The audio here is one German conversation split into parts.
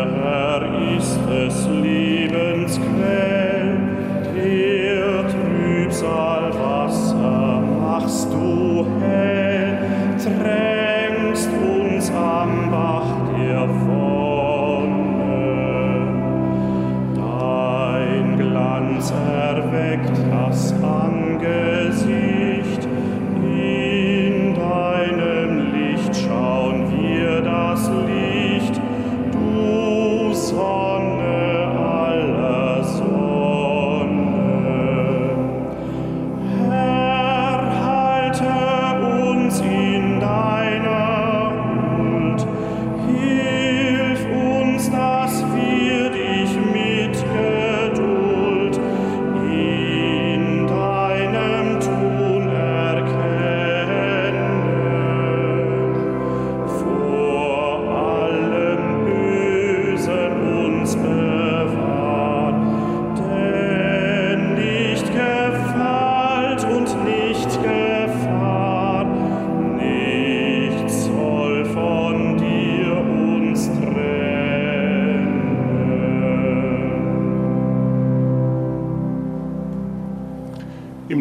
der Herr ist des Lebens Quell.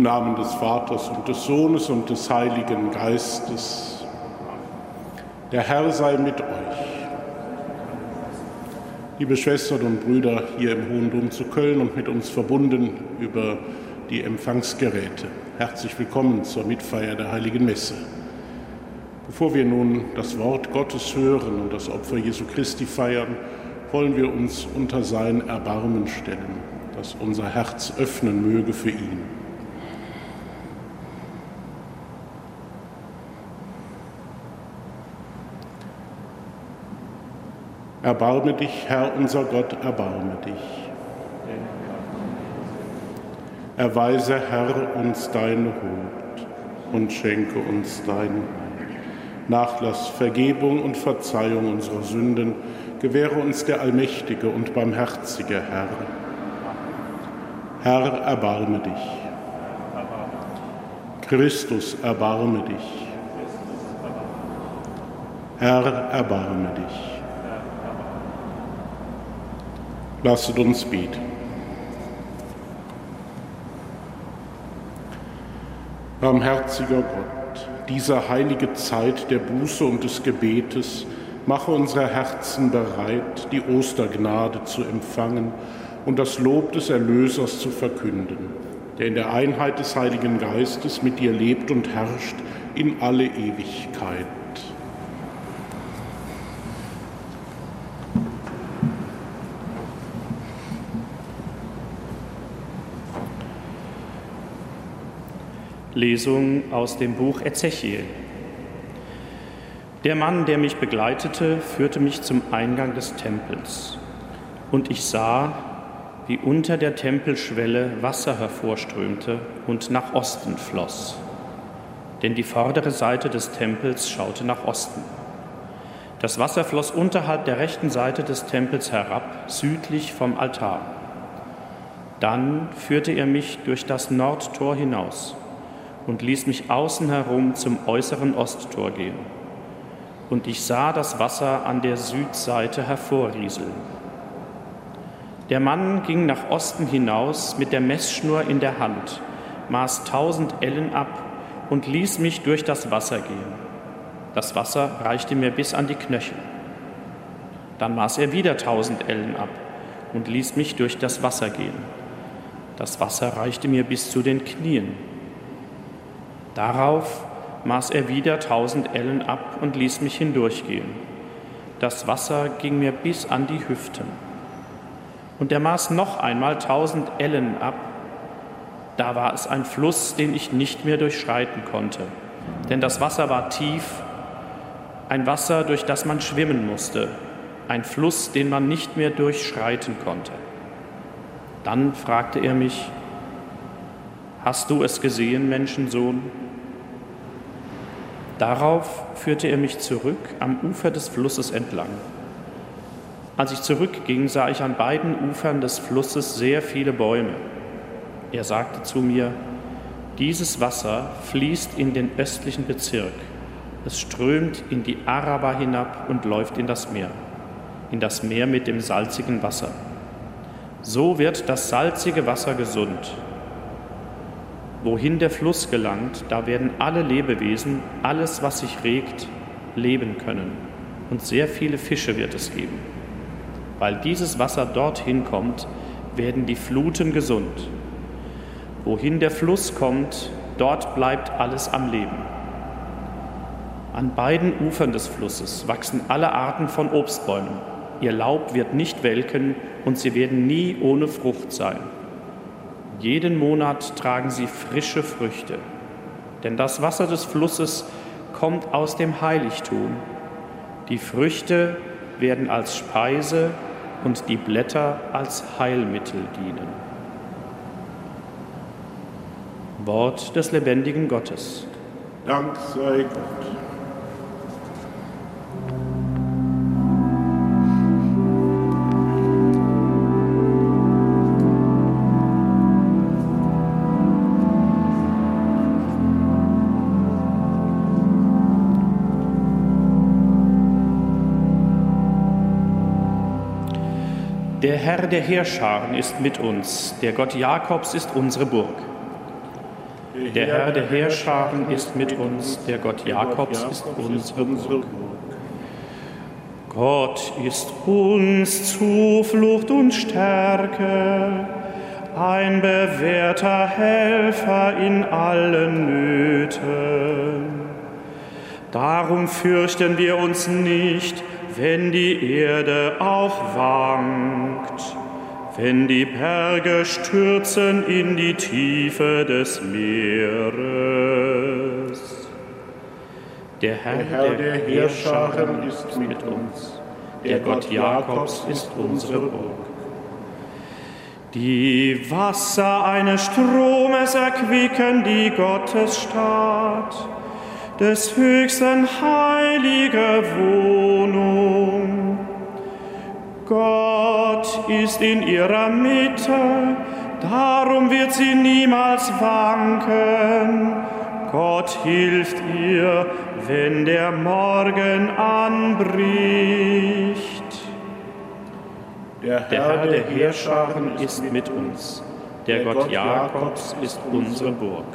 Namen des Vaters und des Sohnes und des Heiligen Geistes. Der Herr sei mit euch. Liebe Schwestern und Brüder hier im Hohen Dom zu Köln und mit uns verbunden über die Empfangsgeräte. Herzlich willkommen zur Mitfeier der Heiligen Messe. Bevor wir nun das Wort Gottes hören und das Opfer Jesu Christi feiern, wollen wir uns unter sein Erbarmen stellen, dass unser Herz öffnen möge für ihn. Erbarme dich, Herr unser Gott, erbarme dich. Erweise, Herr, uns deine Huld und schenke uns dein Nachlass, Vergebung und Verzeihung unserer Sünden. Gewähre uns der allmächtige und barmherzige Herr. Herr, erbarme dich. Christus, erbarme dich. Herr, erbarme dich. Lasset uns beten. Barmherziger Gott, diese heilige Zeit der Buße und des Gebetes mache unsere Herzen bereit, die Ostergnade zu empfangen und das Lob des Erlösers zu verkünden, der in der Einheit des Heiligen Geistes mit dir lebt und herrscht in alle Ewigkeit. Lesung aus dem Buch Ezechiel. Der Mann, der mich begleitete, führte mich zum Eingang des Tempels. Und ich sah, wie unter der Tempelschwelle Wasser hervorströmte und nach Osten floss. Denn die vordere Seite des Tempels schaute nach Osten. Das Wasser floss unterhalb der rechten Seite des Tempels herab, südlich vom Altar. Dann führte er mich durch das Nordtor hinaus und ließ mich außen herum zum äußeren Osttor gehen. Und ich sah das Wasser an der Südseite hervorrieseln. Der Mann ging nach Osten hinaus mit der Messschnur in der Hand, maß tausend Ellen ab und ließ mich durch das Wasser gehen. Das Wasser reichte mir bis an die Knöchel. Dann maß er wieder tausend Ellen ab und ließ mich durch das Wasser gehen. Das Wasser reichte mir bis zu den Knien. Darauf maß er wieder tausend Ellen ab und ließ mich hindurchgehen. Das Wasser ging mir bis an die Hüften. Und er maß noch einmal tausend Ellen ab. Da war es ein Fluss, den ich nicht mehr durchschreiten konnte, denn das Wasser war tief, ein Wasser, durch das man schwimmen musste, ein Fluss, den man nicht mehr durchschreiten konnte. Dann fragte er mich, Hast du es gesehen, Menschensohn? Darauf führte er mich zurück am Ufer des Flusses entlang. Als ich zurückging, sah ich an beiden Ufern des Flusses sehr viele Bäume. Er sagte zu mir, dieses Wasser fließt in den östlichen Bezirk. Es strömt in die Araber hinab und läuft in das Meer. in das Meer mit dem salzigen Wasser. So wird das salzige Wasser gesund. Wohin der Fluss gelangt, da werden alle Lebewesen, alles, was sich regt, leben können. Und sehr viele Fische wird es geben. Weil dieses Wasser dorthin kommt, werden die Fluten gesund. Wohin der Fluss kommt, dort bleibt alles am Leben. An beiden Ufern des Flusses wachsen alle Arten von Obstbäumen. Ihr Laub wird nicht welken und sie werden nie ohne Frucht sein. Jeden Monat tragen sie frische Früchte, denn das Wasser des Flusses kommt aus dem Heiligtum. Die Früchte werden als Speise und die Blätter als Heilmittel dienen. Wort des lebendigen Gottes. Dank sei Gott. Der Herr der Heerscharen ist mit uns, der Gott Jakobs ist unsere Burg. Der Herr der Heerscharen ist mit uns, der Gott Jakobs ist unsere Burg. Gott ist uns Zuflucht und Stärke, ein bewährter Helfer in allen Nöten. Darum fürchten wir uns nicht, wenn die Erde auch wankt, wenn die Berge stürzen in die Tiefe des Meeres. Der Herr der, Herr der Heerscharen ist mit uns, der Gott Jakobs ist unsere Burg. Die Wasser eines Stromes erquicken die Gottesstadt des höchsten heilige Wohnung. Gott ist in ihrer Mitte, darum wird sie niemals wanken. Gott hilft ihr, wenn der Morgen anbricht. Der Herr der Heerscharen ist mit uns, der Gott Jakobs ist unsere Burg.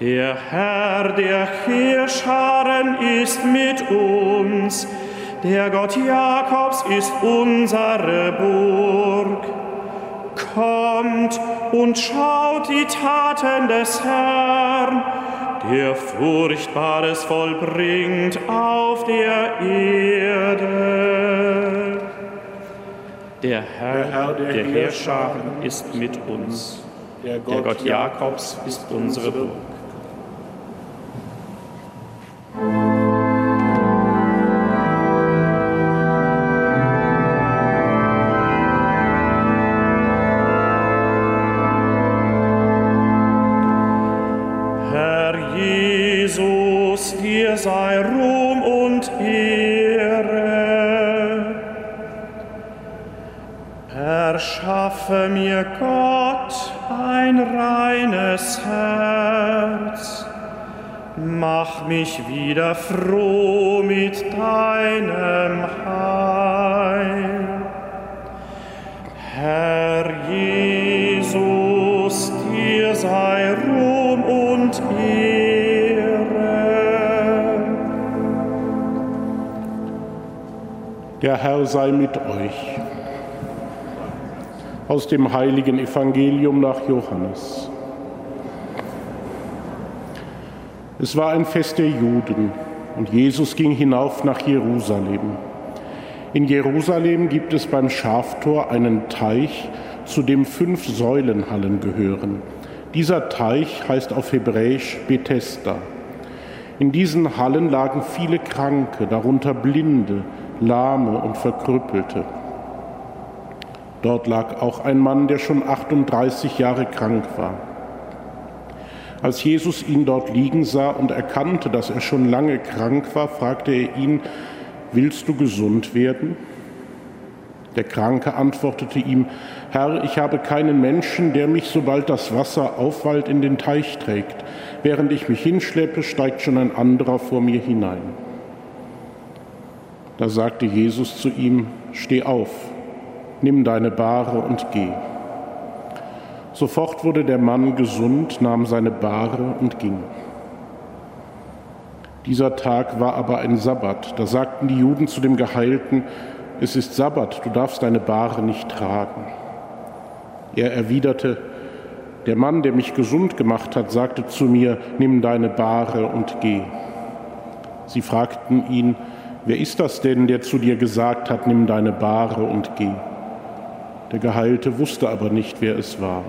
Der Herr der Heerscharen ist mit uns, der Gott Jakobs ist unsere Burg. Kommt und schaut die Taten des Herrn, der Furchtbares vollbringt auf der Erde. Der Herr, der, Herr der, der Heerscharen ist mit uns, der Gott, der Gott Jakobs ist unsere Burg. Thank you. Wieder froh mit deinem Heil. Herr Jesus, dir sei Ruhm und Ehre. Der Herr sei mit euch aus dem heiligen Evangelium nach Johannes. Es war ein Fest der Juden und Jesus ging hinauf nach Jerusalem. In Jerusalem gibt es beim Schaftor einen Teich, zu dem fünf Säulenhallen gehören. Dieser Teich heißt auf Hebräisch Bethesda. In diesen Hallen lagen viele Kranke, darunter Blinde, Lahme und Verkrüppelte. Dort lag auch ein Mann, der schon 38 Jahre krank war. Als Jesus ihn dort liegen sah und erkannte, dass er schon lange krank war, fragte er ihn, willst du gesund werden? Der Kranke antwortete ihm, Herr, ich habe keinen Menschen, der mich, sobald das Wasser aufwallt, in den Teich trägt. Während ich mich hinschleppe, steigt schon ein anderer vor mir hinein. Da sagte Jesus zu ihm, Steh auf, nimm deine Bahre und geh. Sofort wurde der Mann gesund, nahm seine Bahre und ging. Dieser Tag war aber ein Sabbat. Da sagten die Juden zu dem Geheilten, es ist Sabbat, du darfst deine Bahre nicht tragen. Er erwiderte, der Mann, der mich gesund gemacht hat, sagte zu mir, nimm deine Bahre und geh. Sie fragten ihn, wer ist das denn, der zu dir gesagt hat, nimm deine Bahre und geh? Der Geheilte wusste aber nicht, wer es war.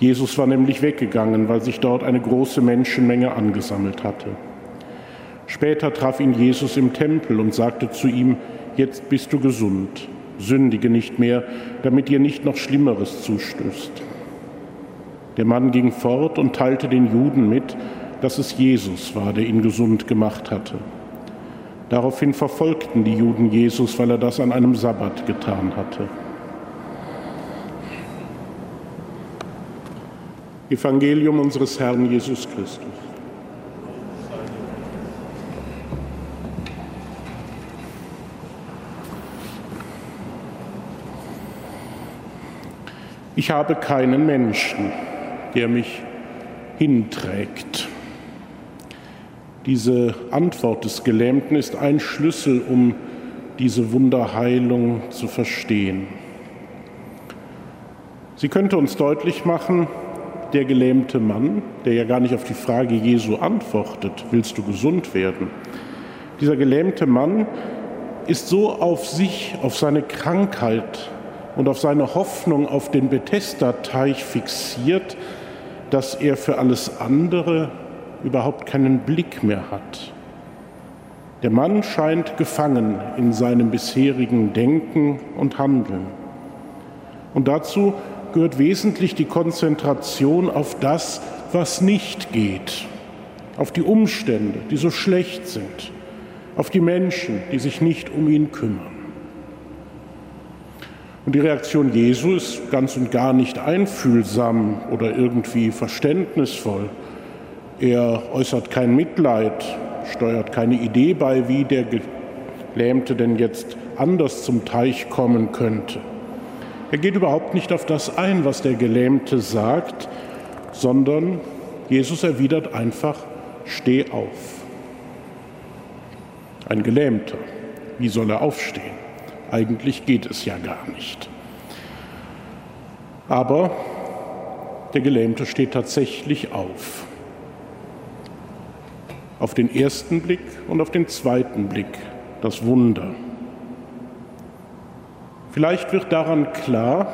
Jesus war nämlich weggegangen, weil sich dort eine große Menschenmenge angesammelt hatte. Später traf ihn Jesus im Tempel und sagte zu ihm, jetzt bist du gesund, sündige nicht mehr, damit dir nicht noch Schlimmeres zustößt. Der Mann ging fort und teilte den Juden mit, dass es Jesus war, der ihn gesund gemacht hatte. Daraufhin verfolgten die Juden Jesus, weil er das an einem Sabbat getan hatte. Evangelium unseres Herrn Jesus Christus. Ich habe keinen Menschen, der mich hinträgt. Diese Antwort des Gelähmten ist ein Schlüssel, um diese Wunderheilung zu verstehen. Sie könnte uns deutlich machen, der gelähmte Mann, der ja gar nicht auf die Frage Jesu antwortet, willst du gesund werden? Dieser gelähmte Mann ist so auf sich, auf seine Krankheit und auf seine Hoffnung auf den Bethesda-Teich fixiert, dass er für alles andere überhaupt keinen Blick mehr hat. Der Mann scheint gefangen in seinem bisherigen Denken und Handeln. Und dazu gehört wesentlich die Konzentration auf das, was nicht geht, auf die Umstände, die so schlecht sind, auf die Menschen, die sich nicht um ihn kümmern. Und die Reaktion Jesu ist ganz und gar nicht einfühlsam oder irgendwie verständnisvoll. Er äußert kein Mitleid, steuert keine Idee bei, wie der Gelähmte denn jetzt anders zum Teich kommen könnte. Er geht überhaupt nicht auf das ein, was der Gelähmte sagt, sondern Jesus erwidert einfach, steh auf. Ein Gelähmter, wie soll er aufstehen? Eigentlich geht es ja gar nicht. Aber der Gelähmte steht tatsächlich auf. Auf den ersten Blick und auf den zweiten Blick das Wunder. Vielleicht wird daran klar,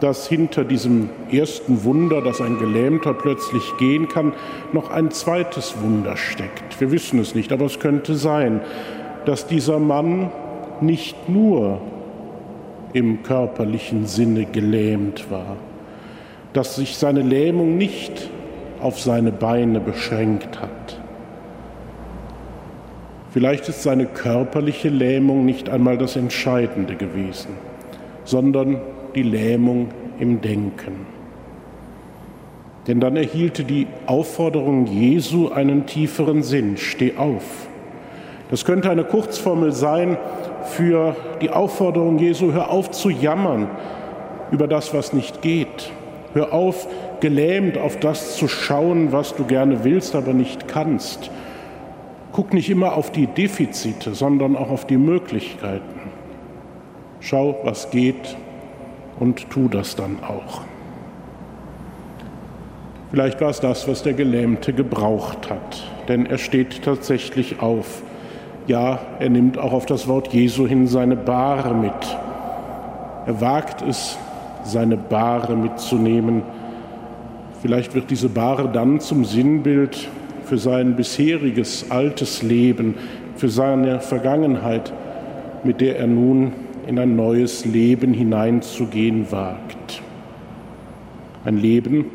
dass hinter diesem ersten Wunder, dass ein Gelähmter plötzlich gehen kann, noch ein zweites Wunder steckt. Wir wissen es nicht, aber es könnte sein, dass dieser Mann nicht nur im körperlichen Sinne gelähmt war, dass sich seine Lähmung nicht auf seine Beine beschränkt hat. Vielleicht ist seine körperliche Lähmung nicht einmal das Entscheidende gewesen, sondern die Lähmung im Denken. Denn dann erhielte die Aufforderung Jesu einen tieferen Sinn, steh auf. Das könnte eine Kurzformel sein für die Aufforderung Jesu, hör auf zu jammern über das, was nicht geht. Hör auf, gelähmt auf das zu schauen, was du gerne willst, aber nicht kannst. Guck nicht immer auf die Defizite, sondern auch auf die Möglichkeiten. Schau, was geht und tu das dann auch. Vielleicht war es das, was der Gelähmte gebraucht hat, denn er steht tatsächlich auf ja, er nimmt auch auf das Wort Jesu hin seine Bahre mit. Er wagt es, seine Bahre mitzunehmen. Vielleicht wird diese Bahre dann zum Sinnbild für sein bisheriges altes Leben, für seine Vergangenheit, mit der er nun in ein neues Leben hineinzugehen wagt. Ein Leben,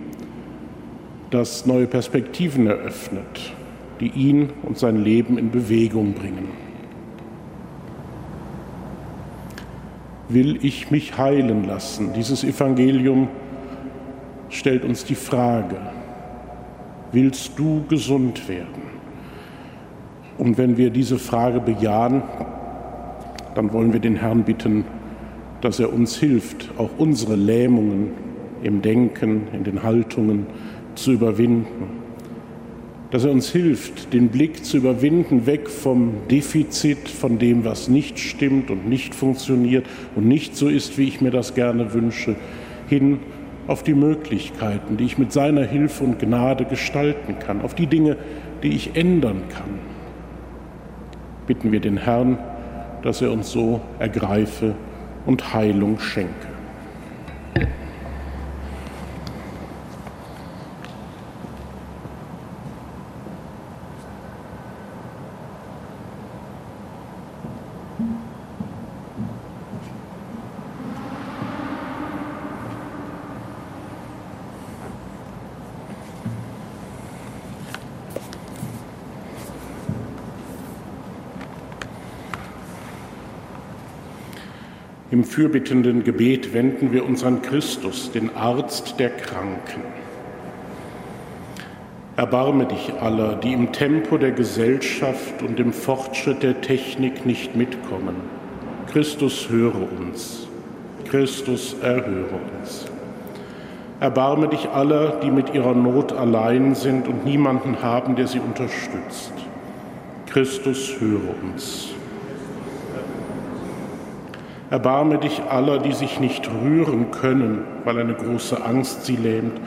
das neue Perspektiven eröffnet, die ihn und sein Leben in Bewegung bringen. Will ich mich heilen lassen? Dieses Evangelium stellt uns die Frage, willst du gesund werden? Und wenn wir diese Frage bejahen, dann wollen wir den Herrn bitten, dass er uns hilft, auch unsere Lähmungen im Denken, in den Haltungen zu überwinden. Dass er uns hilft, den Blick zu überwinden, weg vom Defizit, von dem, was nicht stimmt und nicht funktioniert und nicht so ist, wie ich mir das gerne wünsche, hin auf die Möglichkeiten, die ich mit seiner Hilfe und Gnade gestalten kann, auf die Dinge, die ich ändern kann. Bitten wir den Herrn, dass er uns so ergreife und Heilung schenke. Im fürbittenden Gebet wenden wir uns an Christus, den Arzt der Kranken. Erbarme dich aller, die im Tempo der Gesellschaft und im Fortschritt der Technik nicht mitkommen. Christus, höre uns. Christus, erhöre uns. Erbarme dich aller, die mit ihrer Not allein sind und niemanden haben, der sie unterstützt. Christus, höre uns. Erbarme dich aller, die sich nicht rühren können, weil eine große Angst sie lähmt,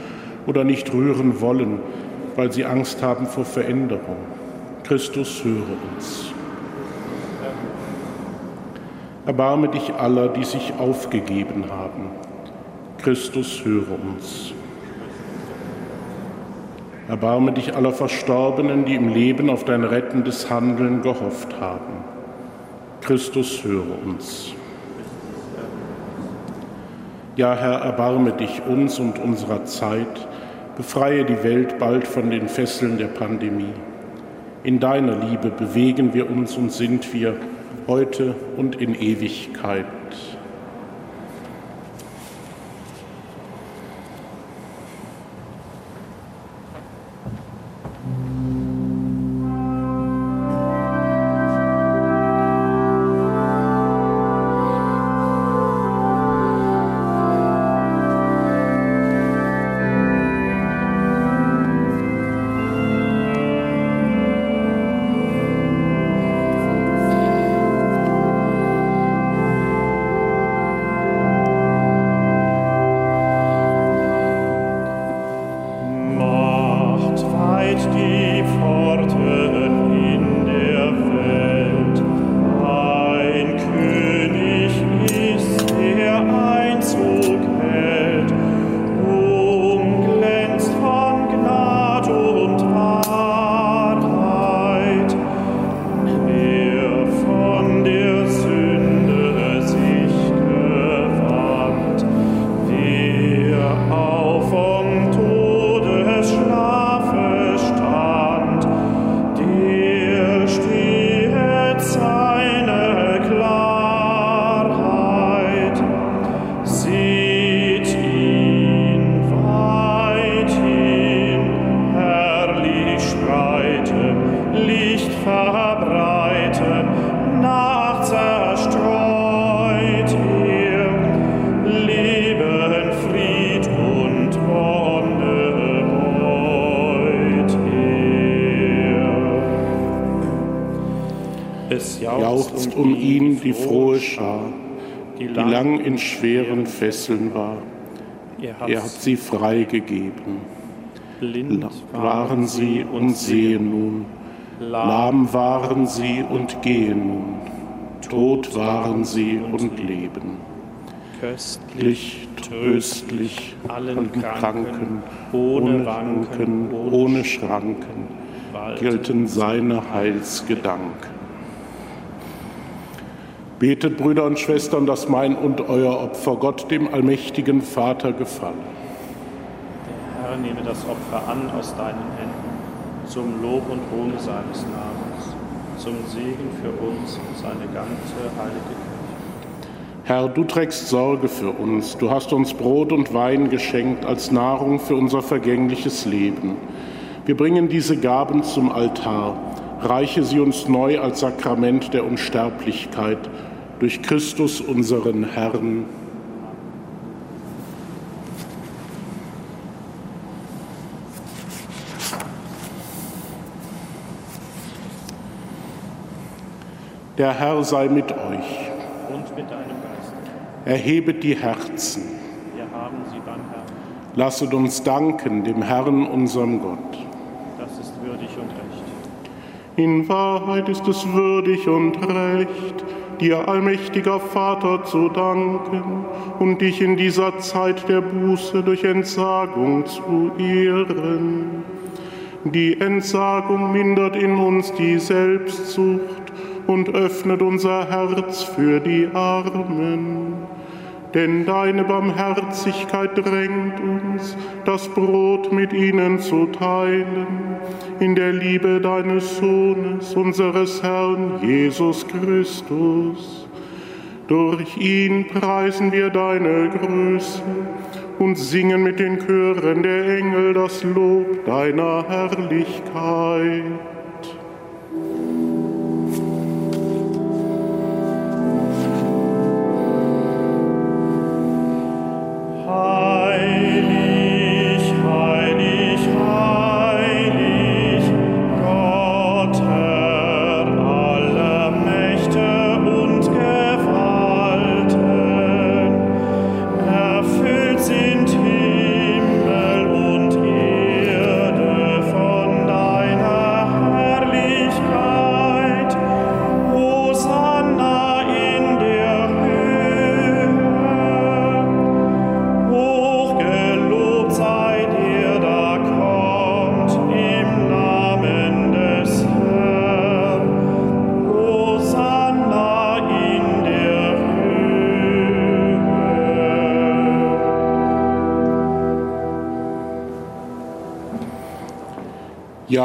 oder nicht rühren wollen, weil sie Angst haben vor Veränderung. Christus, höre uns. Erbarme dich aller, die sich aufgegeben haben. Christus, höre uns. Erbarme dich aller Verstorbenen, die im Leben auf dein rettendes Handeln gehofft haben. Christus, höre uns. Ja, Herr, erbarme dich uns und unserer Zeit, befreie die Welt bald von den Fesseln der Pandemie. In deiner Liebe bewegen wir uns und sind wir heute und in Ewigkeit. Die frohe Schar, die lang in schweren Fesseln war. Er hat sie freigegeben. Blind waren sie und sehen nun, lahm waren sie und gehen nun, tot waren sie und leben. Köstlich, tröstlich, allen Kranken, ohne Wanken, ohne Schranken, gelten seine Heilsgedanken. Betet, Brüder und Schwestern, dass mein und euer Opfer Gott, dem allmächtigen Vater, gefallen. Der Herr nehme das Opfer an aus deinen Händen, zum Lob und Ruhm seines Namens, zum Segen für uns und seine ganze heilige Kirche. Herr, du trägst Sorge für uns. Du hast uns Brot und Wein geschenkt als Nahrung für unser vergängliches Leben. Wir bringen diese Gaben zum Altar reiche sie uns neu als Sakrament der Unsterblichkeit durch Christus unseren Herrn. Der Herr sei mit euch. Und mit deinem Geist. Erhebet die Herzen. Wir haben sie beim Herrn. Lasset uns danken dem Herrn, unserem Gott. Das ist würdig und recht. In Wahrheit ist es würdig und recht, dir, allmächtiger Vater, zu danken und dich in dieser Zeit der Buße durch Entsagung zu ehren. Die Entsagung mindert in uns die Selbstsucht und öffnet unser Herz für die Armen. Denn deine Barmherzigkeit drängt uns, das Brot mit ihnen zu teilen, in der Liebe deines Sohnes, unseres Herrn Jesus Christus. Durch ihn preisen wir deine Größe und singen mit den Chören der Engel das Lob deiner Herrlichkeit.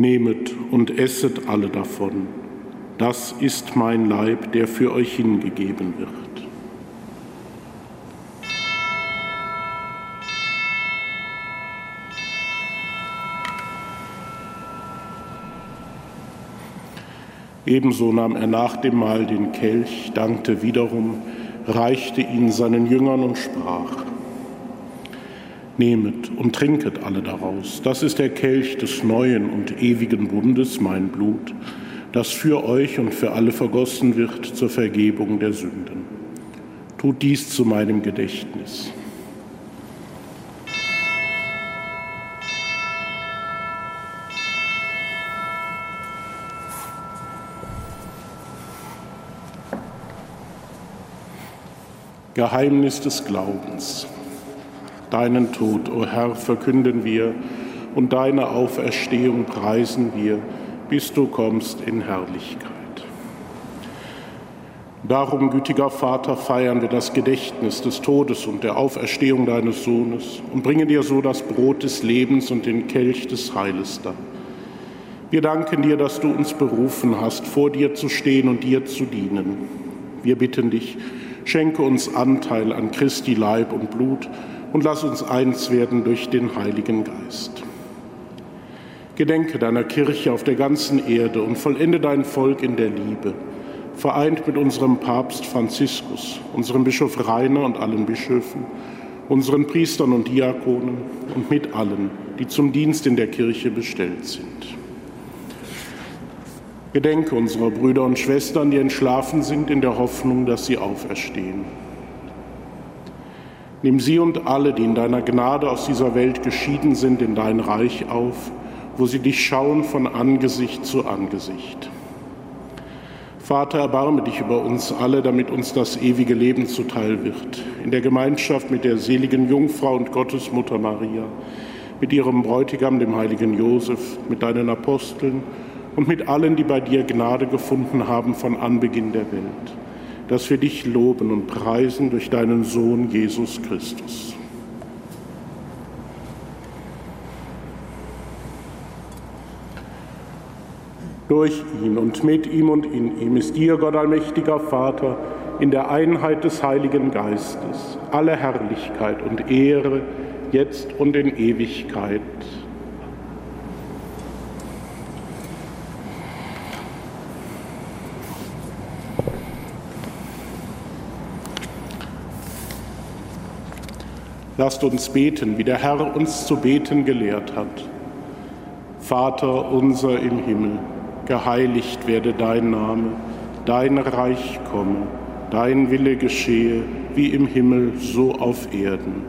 Nehmet und esset alle davon. Das ist mein Leib, der für euch hingegeben wird. Ebenso nahm er nach dem Mahl den Kelch, dankte wiederum, reichte ihn seinen Jüngern und sprach, Nehmet und trinket alle daraus. Das ist der Kelch des neuen und ewigen Bundes, mein Blut, das für euch und für alle vergossen wird zur Vergebung der Sünden. Tut dies zu meinem Gedächtnis. Geheimnis des Glaubens. Deinen Tod, o oh Herr, verkünden wir und deine Auferstehung preisen wir, bis du kommst in Herrlichkeit. Darum, gütiger Vater, feiern wir das Gedächtnis des Todes und der Auferstehung deines Sohnes und bringen dir so das Brot des Lebens und den Kelch des Heiles dar. Wir danken dir, dass du uns berufen hast, vor dir zu stehen und dir zu dienen. Wir bitten dich, schenke uns Anteil an Christi Leib und Blut und lass uns eins werden durch den Heiligen Geist. Gedenke deiner Kirche auf der ganzen Erde und vollende dein Volk in der Liebe, vereint mit unserem Papst Franziskus, unserem Bischof Rainer und allen Bischöfen, unseren Priestern und Diakonen und mit allen, die zum Dienst in der Kirche bestellt sind. Gedenke unserer Brüder und Schwestern, die entschlafen sind, in der Hoffnung, dass sie auferstehen. Nimm sie und alle, die in deiner Gnade aus dieser Welt geschieden sind, in dein Reich auf, wo sie dich schauen von Angesicht zu Angesicht. Vater, erbarme dich über uns alle, damit uns das ewige Leben zuteil wird, in der Gemeinschaft mit der seligen Jungfrau und Gottesmutter Maria, mit ihrem Bräutigam, dem heiligen Josef, mit deinen Aposteln und mit allen, die bei dir Gnade gefunden haben von Anbeginn der Welt, dass wir dich loben und preisen durch deinen Sohn Jesus Christus. Durch ihn und mit ihm und in ihm ist dir, Gott allmächtiger Vater, in der Einheit des Heiligen Geistes, alle Herrlichkeit und Ehre, jetzt und in Ewigkeit. Lasst uns beten, wie der Herr uns zu beten gelehrt hat. Vater unser im Himmel, geheiligt werde dein Name, dein Reich komme, dein Wille geschehe, wie im Himmel, so auf Erden.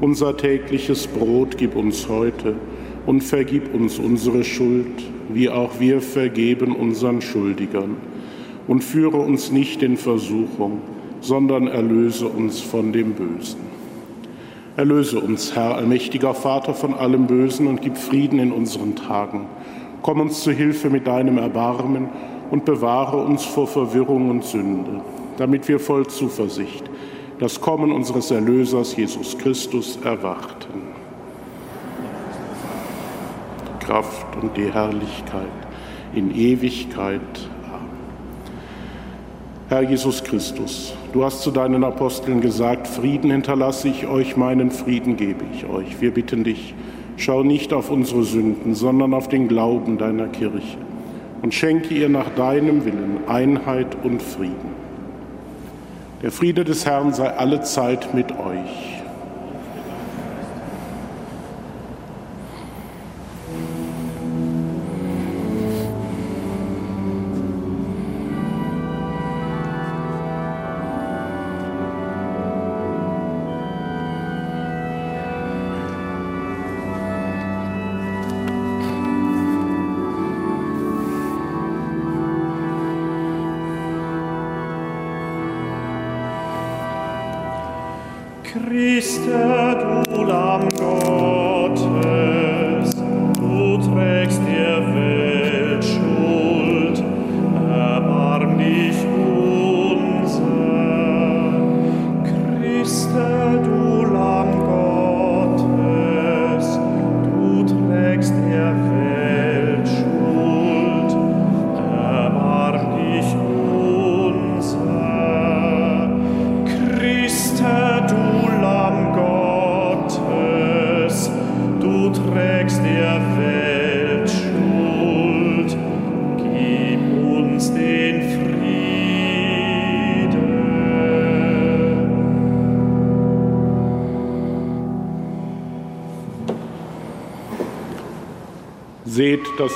Unser tägliches Brot gib uns heute und vergib uns unsere Schuld, wie auch wir vergeben unseren Schuldigern. Und führe uns nicht in Versuchung, sondern erlöse uns von dem Bösen. Erlöse uns, Herr, allmächtiger Vater, von allem Bösen und gib Frieden in unseren Tagen Komm uns zu Hilfe mit deinem Erbarmen und bewahre uns vor Verwirrung und Sünde, damit wir voll Zuversicht das Kommen unseres Erlösers Jesus Christus erwarten. Die Kraft und die Herrlichkeit in Ewigkeit. Herr Jesus Christus, du hast zu deinen Aposteln gesagt, Frieden hinterlasse ich euch, meinen Frieden gebe ich euch. Wir bitten dich, Schau nicht auf unsere Sünden, sondern auf den Glauben deiner Kirche und schenke ihr nach deinem Willen Einheit und Frieden. Der Friede des Herrn sei alle Zeit mit euch.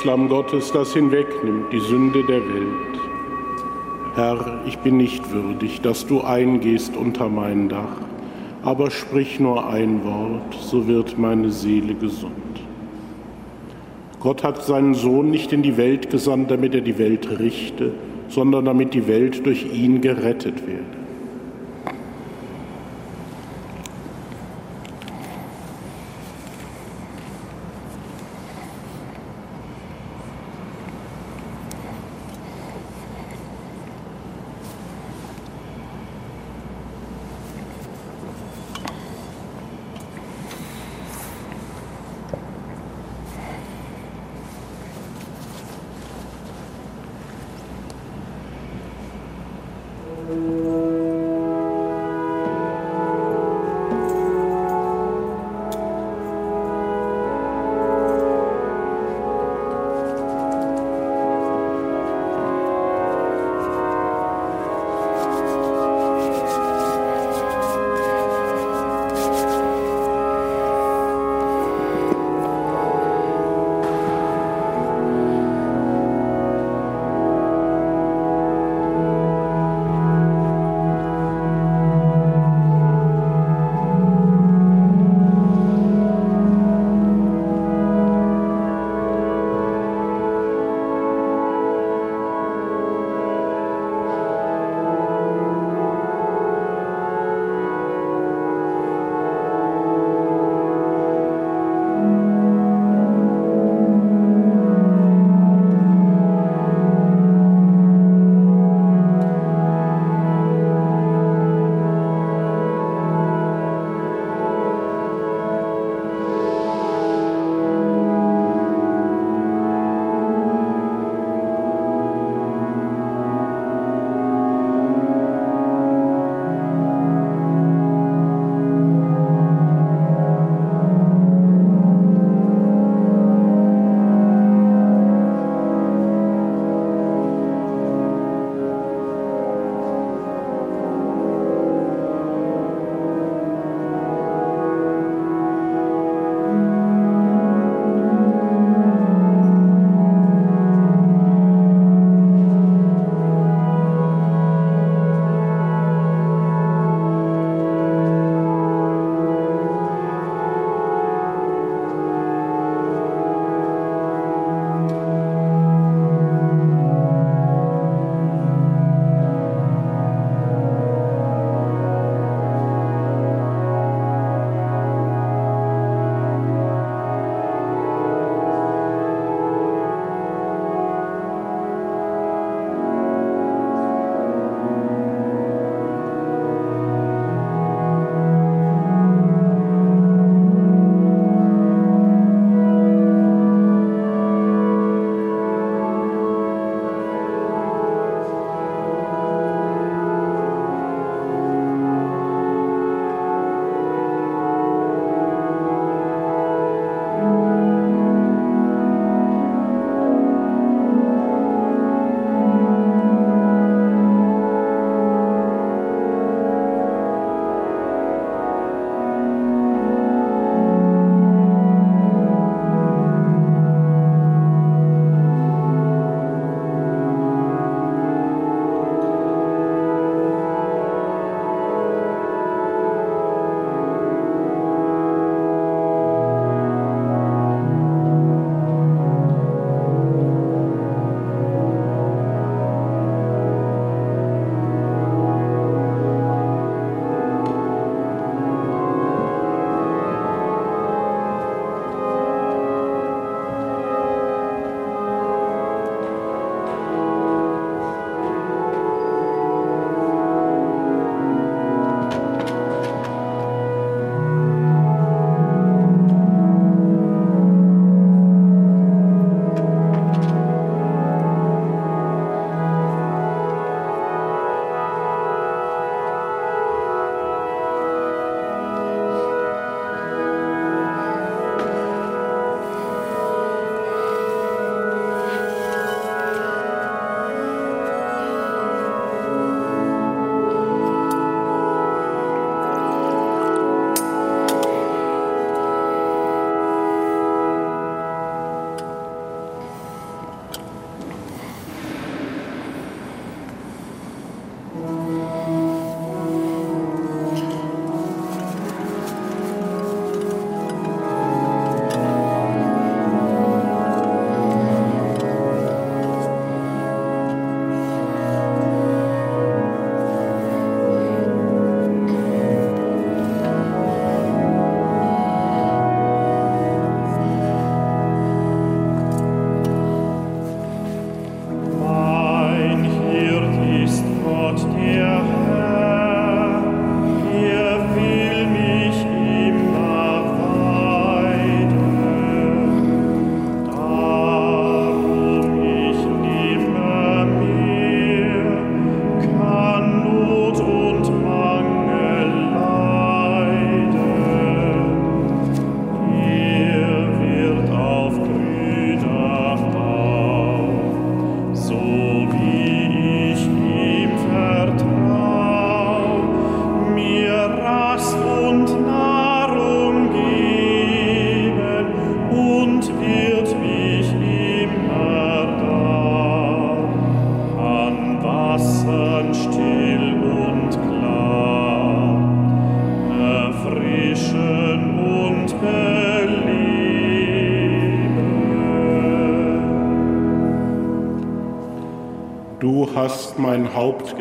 Lamm Gottes, das hinwegnimmt die Sünde der Welt. Herr, ich bin nicht würdig, dass du eingehst unter mein Dach, aber sprich nur ein Wort, so wird meine Seele gesund. Gott hat seinen Sohn nicht in die Welt gesandt, damit er die Welt richte, sondern damit die Welt durch ihn gerettet werde.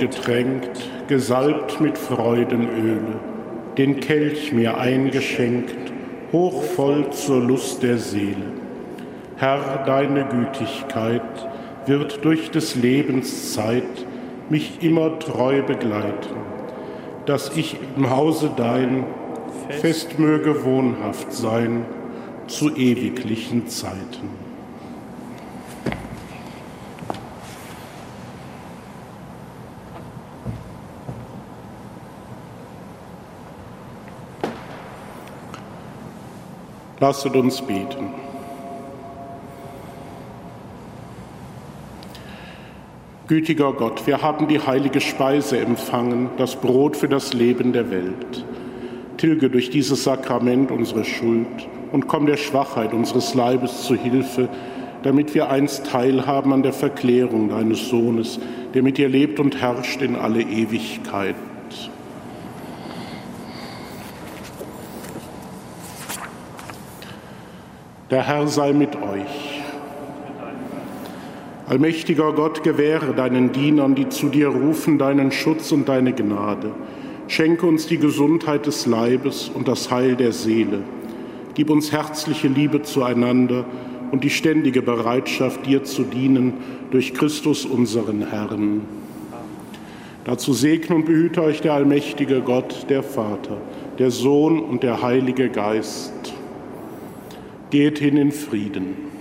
Getränkt, gesalbt mit Freudenöle, den Kelch mir eingeschenkt, hochvoll zur Lust der Seele. Herr, deine Gütigkeit wird durch des Lebens Zeit mich immer treu begleiten, dass ich im Hause dein fest möge wohnhaft sein zu ewiglichen Zeiten. Lasset uns beten. Gütiger Gott, wir haben die heilige Speise empfangen, das Brot für das Leben der Welt. Tilge durch dieses Sakrament unsere Schuld und komm der Schwachheit unseres Leibes zu Hilfe, damit wir einst teilhaben an der Verklärung deines Sohnes, der mit dir lebt und herrscht in alle Ewigkeit. Der Herr sei mit euch. Allmächtiger Gott, gewähre deinen Dienern, die zu dir rufen, deinen Schutz und deine Gnade. Schenke uns die Gesundheit des Leibes und das Heil der Seele. Gib uns herzliche Liebe zueinander und die ständige Bereitschaft, dir zu dienen durch Christus unseren Herrn. Dazu segne und behüte euch der allmächtige Gott, der Vater, der Sohn und der Heilige Geist. Geht hin in Frieden.